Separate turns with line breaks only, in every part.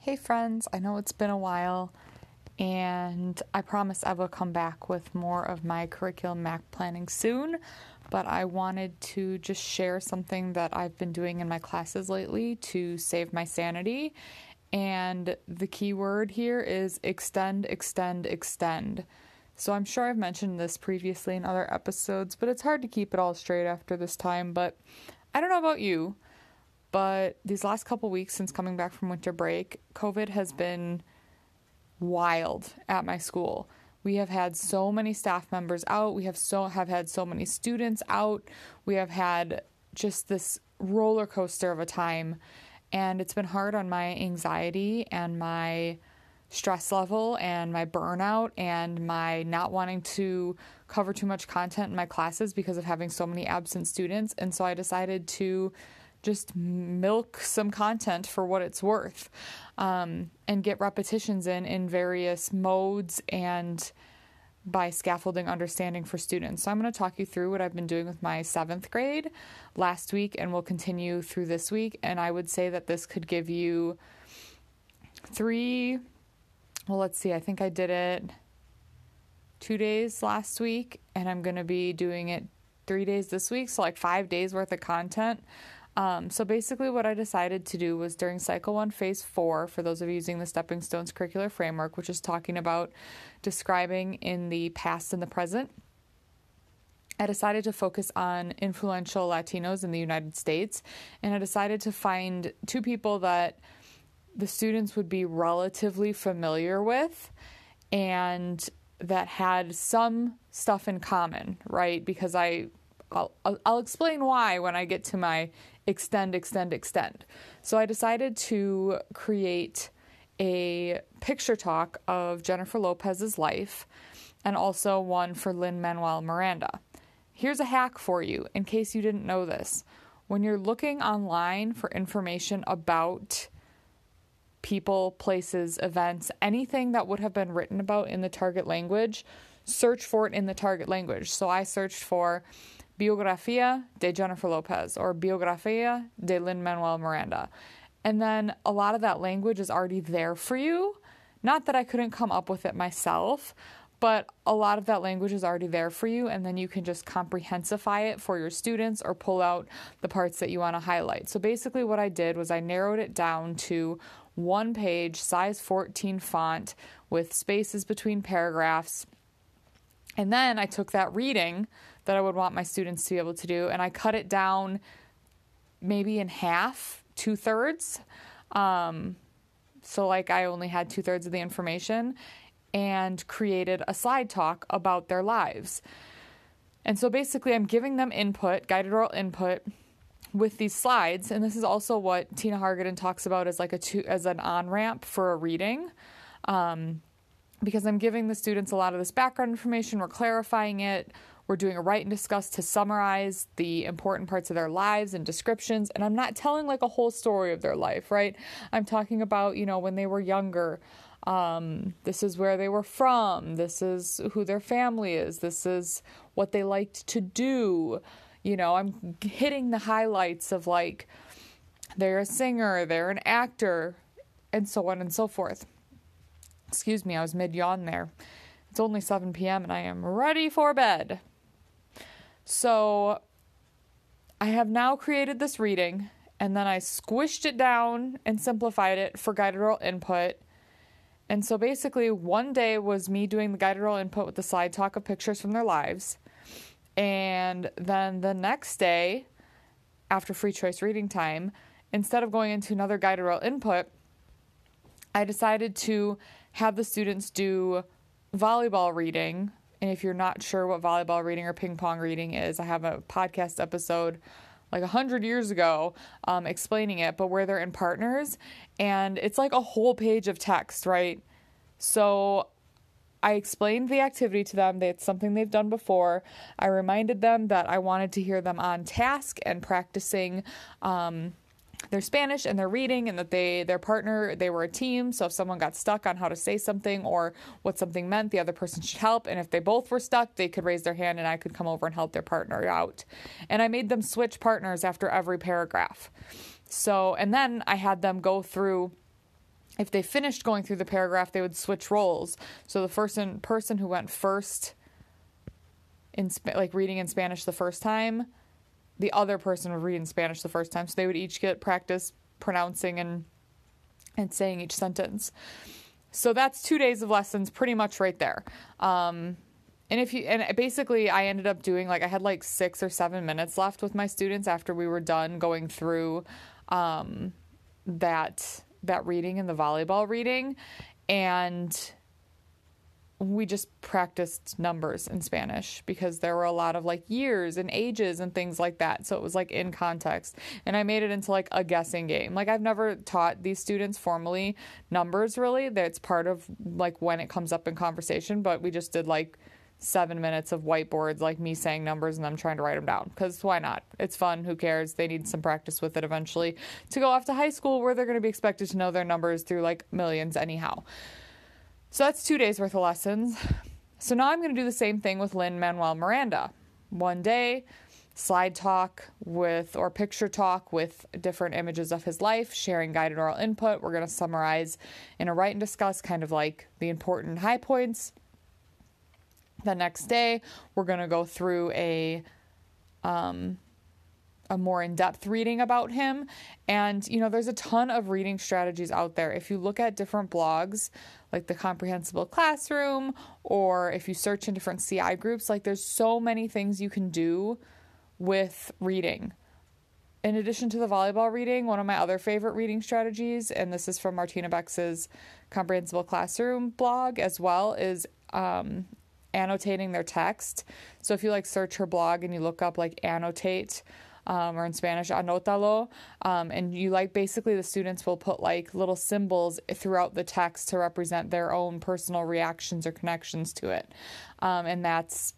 Hey, friends, I know it's been a while, and I promise I will come back with more of my curriculum MAC planning soon. But I wanted to just share something that I've been doing in my classes lately to save my sanity. And the key word here is extend, extend, extend. So I'm sure I've mentioned this previously in other episodes, but it's hard to keep it all straight after this time. But I don't know about you, but these last couple weeks since coming back from winter break, COVID has been wild at my school. We have had so many staff members out. We have so have had so many students out. We have had just this roller coaster of a time and it's been hard on my anxiety and my stress level and my burnout and my not wanting to cover too much content in my classes because of having so many absent students. And so I decided to just milk some content for what it's worth um, and get repetitions in in various modes and by scaffolding understanding for students. So I'm going to talk you through what I've been doing with my seventh grade last week and will continue through this week. And I would say that this could give you three well, let's see, I think I did it two days last week, and I'm going to be doing it three days this week, so like five days worth of content. Um, so basically, what I decided to do was during Cycle 1, Phase 4, for those of you using the Stepping Stones curricular framework, which is talking about describing in the past and the present, I decided to focus on influential Latinos in the United States, and I decided to find two people that the students would be relatively familiar with and that had some stuff in common, right? Because I I'll, I'll explain why when I get to my extend, extend, extend. So I decided to create a picture talk of Jennifer Lopez's life and also one for Lin-Manuel Miranda. Here's a hack for you in case you didn't know this. When you're looking online for information about people, places, events, anything that would have been written about in the target language, search for it in the target language. So I searched for Biografía de Jennifer Lopez or Biografía de Lin Manuel Miranda. And then a lot of that language is already there for you. Not that I couldn't come up with it myself, but a lot of that language is already there for you, and then you can just comprehensify it for your students or pull out the parts that you want to highlight. So basically, what I did was I narrowed it down to one page, size 14 font with spaces between paragraphs. And then I took that reading that I would want my students to be able to do and I cut it down maybe in half, two thirds. Um, so, like, I only had two thirds of the information and created a slide talk about their lives. And so basically, I'm giving them input, guided oral input with these slides, and this is also what Tina Hargaden talks about as like a two, as an on ramp for a reading, um, because I'm giving the students a lot of this background information. We're clarifying it. We're doing a write and discuss to summarize the important parts of their lives and descriptions. And I'm not telling like a whole story of their life, right? I'm talking about you know when they were younger. Um, this is where they were from. This is who their family is. This is what they liked to do. You know, I'm hitting the highlights of like they're a singer, they're an actor, and so on and so forth. Excuse me, I was mid yawn there. It's only 7 p.m. and I am ready for bed. So I have now created this reading and then I squished it down and simplified it for guided oral input. And so basically, one day was me doing the guided oral input with the slide talk of pictures from their lives. And then the next day, after free choice reading time, instead of going into another guided oral input, I decided to have the students do volleyball reading. And if you're not sure what volleyball reading or ping pong reading is, I have a podcast episode like a hundred years ago um, explaining it, but where they're in partners, and it's like a whole page of text, right? So I explained the activity to them. It's something they've done before. I reminded them that I wanted to hear them on task and practicing um, their Spanish and their reading, and that they their partner they were a team. So if someone got stuck on how to say something or what something meant, the other person should help. And if they both were stuck, they could raise their hand, and I could come over and help their partner out. And I made them switch partners after every paragraph. So and then I had them go through if they finished going through the paragraph, they would switch roles. So the person person who went first in like reading in Spanish the first time, the other person would read in Spanish the first time. So they would each get practice pronouncing and and saying each sentence. So that's two days of lessons, pretty much right there. Um, and if you and basically I ended up doing like I had like six or seven minutes left with my students after we were done going through um, that that reading and the volleyball reading and we just practiced numbers in Spanish because there were a lot of like years and ages and things like that. So it was like in context. And I made it into like a guessing game. Like I've never taught these students formally numbers really. That's part of like when it comes up in conversation, but we just did like seven minutes of whiteboards, like me saying numbers and them trying to write them down. Because why not? It's fun. Who cares? They need some practice with it eventually to go off to high school where they're going to be expected to know their numbers through like millions, anyhow. So that's two days worth of lessons. So now I'm going to do the same thing with Lin Manuel Miranda. One day, slide talk with or picture talk with different images of his life, sharing guided oral input. We're going to summarize in a write and discuss kind of like the important high points the next day, we're going to go through a um, a more in-depth reading about him. And you know there's a ton of reading strategies out there. If you look at different blogs like the comprehensible classroom or if you search in different ci groups like there's so many things you can do with reading. In addition to the volleyball reading one of my other favorite reading strategies and this is from martina bex's comprehensible classroom blog as well is um, annotating their text. So if you like search her blog and you look up like annotate, um, or in Spanish, anótalo. Um, and you like basically the students will put like little symbols throughout the text to represent their own personal reactions or connections to it. Um, and that's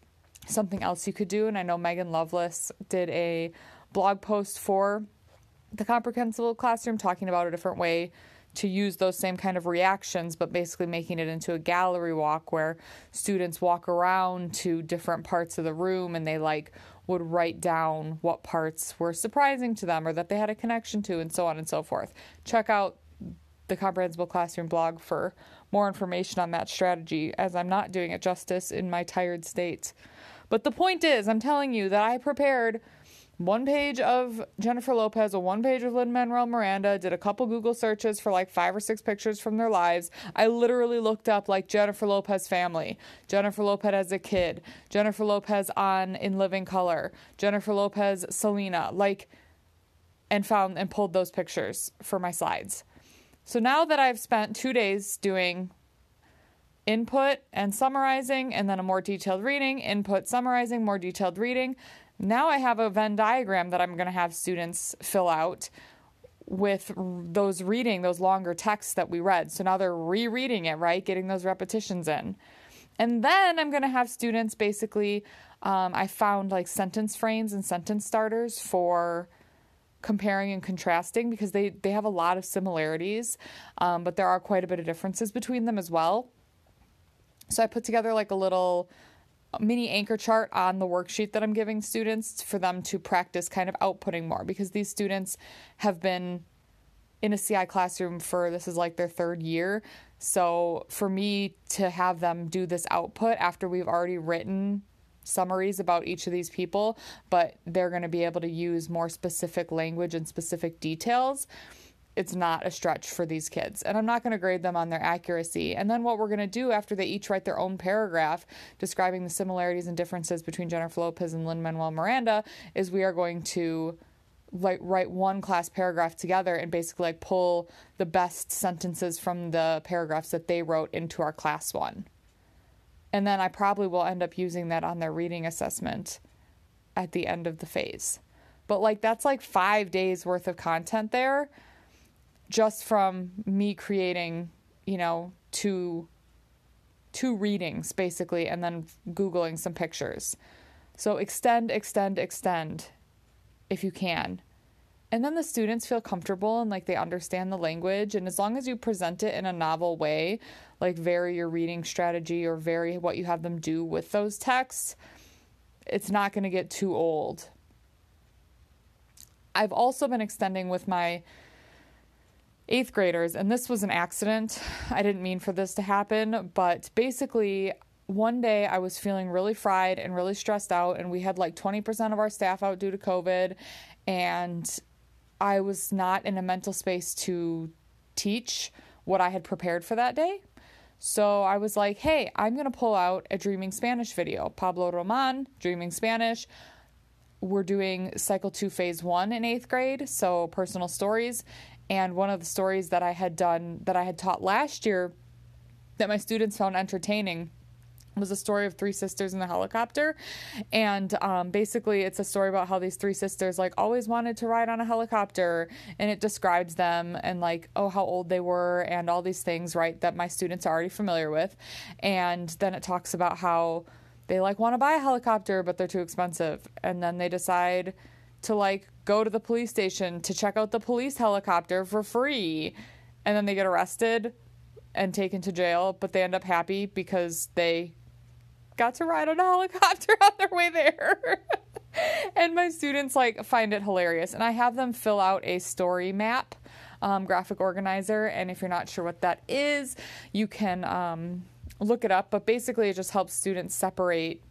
something else you could do. And I know Megan Lovelace did a blog post for the comprehensible classroom talking about a different way to use those same kind of reactions, but basically making it into a gallery walk where students walk around to different parts of the room and they like would write down what parts were surprising to them or that they had a connection to, and so on and so forth. Check out the Comprehensible Classroom blog for more information on that strategy, as I'm not doing it justice in my tired state. But the point is, I'm telling you that I prepared one page of Jennifer Lopez, a one page of Lin Manuel Miranda, did a couple Google searches for like five or six pictures from their lives. I literally looked up like Jennifer Lopez family, Jennifer Lopez as a kid, Jennifer Lopez on In Living Color, Jennifer Lopez Selena, like, and found and pulled those pictures for my slides. So now that I've spent two days doing input and summarizing, and then a more detailed reading, input, summarizing, more detailed reading. Now I have a Venn diagram that I'm going to have students fill out with those reading those longer texts that we read. So now they're rereading it, right? Getting those repetitions in. And then I'm going to have students basically, um, I found like sentence frames and sentence starters for comparing and contrasting because they, they have a lot of similarities, um, but there are quite a bit of differences between them as well. So I put together like a little mini anchor chart on the worksheet that I'm giving students for them to practice kind of outputting more because these students have been in a CI classroom for this is like their third year. So for me to have them do this output after we've already written summaries about each of these people, but they're going to be able to use more specific language and specific details it's not a stretch for these kids. And I'm not going to grade them on their accuracy. And then what we're going to do after they each write their own paragraph describing the similarities and differences between Jennifer Lopez and Lin Manuel Miranda is we are going to like write one class paragraph together and basically like pull the best sentences from the paragraphs that they wrote into our class one. And then I probably will end up using that on their reading assessment at the end of the phase. But like that's like 5 days worth of content there just from me creating, you know, two two readings basically and then googling some pictures. So extend, extend, extend if you can. And then the students feel comfortable and like they understand the language. And as long as you present it in a novel way, like vary your reading strategy or vary what you have them do with those texts, it's not going to get too old. I've also been extending with my eighth graders, and this was an accident. I didn't mean for this to happen, but basically, one day I was feeling really fried and really stressed out, and we had like 20% of our staff out due to COVID, and I was not in a mental space to teach what I had prepared for that day. So I was like, hey, I'm going to pull out a Dreaming Spanish video. Pablo Roman, Dreaming Spanish. We're doing cycle two, phase one in eighth grade, so personal stories. And one of the stories that I had done, that I had taught last year, that my students found entertaining was a story of three sisters in the helicopter. And um, basically it's a story about how these three sisters like always wanted to ride on a helicopter. And it describes them and like oh how old they were and all these things right that my students are already familiar with. And then it talks about how they like want to buy a helicopter but they're too expensive. And then they decide to like go to the police station to check out the police helicopter for free and then they get arrested and taken to jail but they end up happy because they got to ride on a helicopter on their way there. and my students like find it hilarious. And I have them fill out a story map, um, graphic organizer. And if you're not sure what that is, you can um, look it up. But basically, it just helps students separate,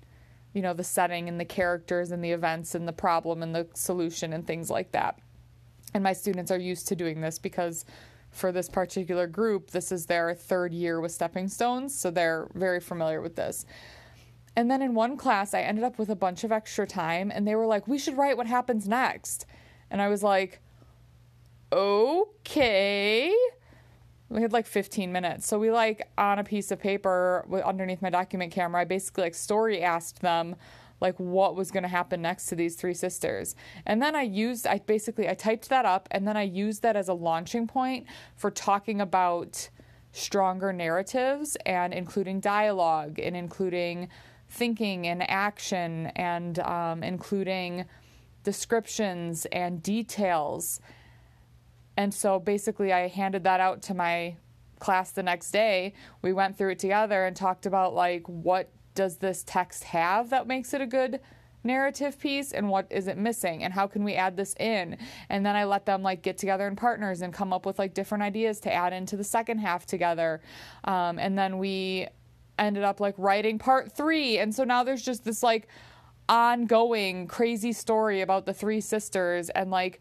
you know, the setting and the characters and the events and the problem and the solution and things like that. And my students are used to doing this because for this particular group, this is their third year with Stepping Stones, so they're very familiar with this. And then in one class, I ended up with a bunch of extra time, and they were like, We should write what happens next. And I was like, Okay. We had like 15 minutes. So we like on a piece of paper underneath my document camera, I basically like story asked them like what was going to happen next to these three sisters. And then I used I basically I typed that up and then I used that as a launching point for talking about stronger narratives and including dialogue and including thinking and action and um, including descriptions and details. And so basically, I handed that out to my class the next day. We went through it together and talked about like what does this text have that makes it a good narrative piece and what is it missing and how can we add this in and then i let them like get together in partners and come up with like different ideas to add into the second half together um, and then we ended up like writing part three. And so now there's just this like ongoing crazy story about the three sisters. And like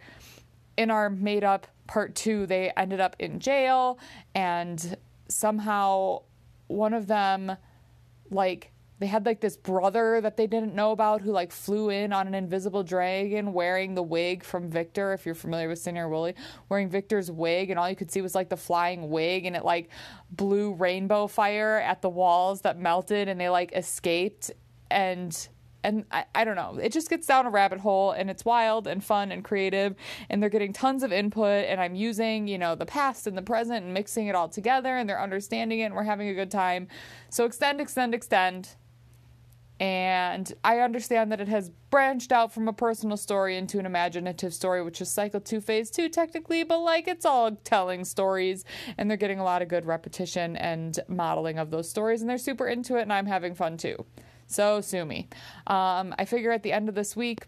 in our made up part two, they ended up in jail. And somehow one of them like they had like this brother that they didn't know about who like flew in on an invisible dragon wearing the wig from Victor, if you're familiar with Señor Wooly, wearing Victor's wig, and all you could see was like the flying wig, and it like blew rainbow fire at the walls that melted, and they like escaped, and and I, I don't know. It just gets down a rabbit hole and it's wild and fun and creative and they're getting tons of input and i'm using you know the past and the present and mixing it all together and they're understanding it and we're having a good time. So extend extend extend. And I understand that it has branched out from a personal story into an imaginative story, which is cycle two, phase two, technically, but like it's all telling stories, and they're getting a lot of good repetition and modeling of those stories, and they're super into it, and I'm having fun too. So, sue me. Um, I figure at the end of this week,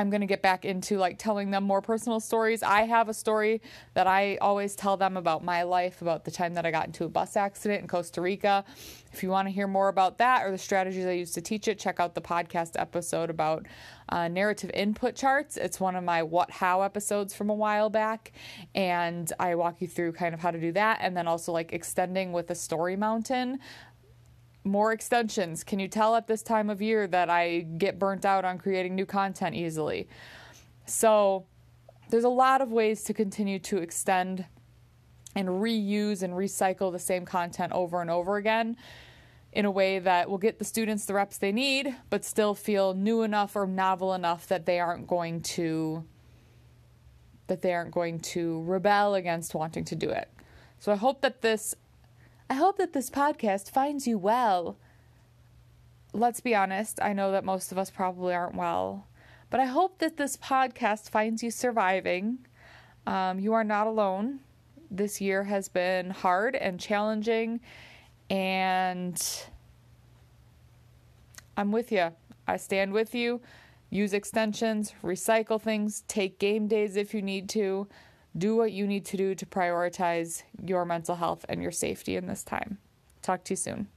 I'm going to get back into like telling them more personal stories. I have a story that I always tell them about my life, about the time that I got into a bus accident in Costa Rica. If you want to hear more about that or the strategies I use to teach it, check out the podcast episode about uh, narrative input charts. It's one of my what how episodes from a while back. And I walk you through kind of how to do that and then also like extending with the story mountain more extensions. Can you tell at this time of year that I get burnt out on creating new content easily? So, there's a lot of ways to continue to extend and reuse and recycle the same content over and over again in a way that will get the students the reps they need, but still feel new enough or novel enough that they aren't going to that they aren't going to rebel against wanting to do it. So I hope that this I hope that this podcast finds you well. Let's be honest, I know that most of us probably aren't well, but I hope that this podcast finds you surviving. Um, you are not alone. This year has been hard and challenging, and I'm with you. I stand with you. Use extensions, recycle things, take game days if you need to. Do what you need to do to prioritize your mental health and your safety in this time. Talk to you soon.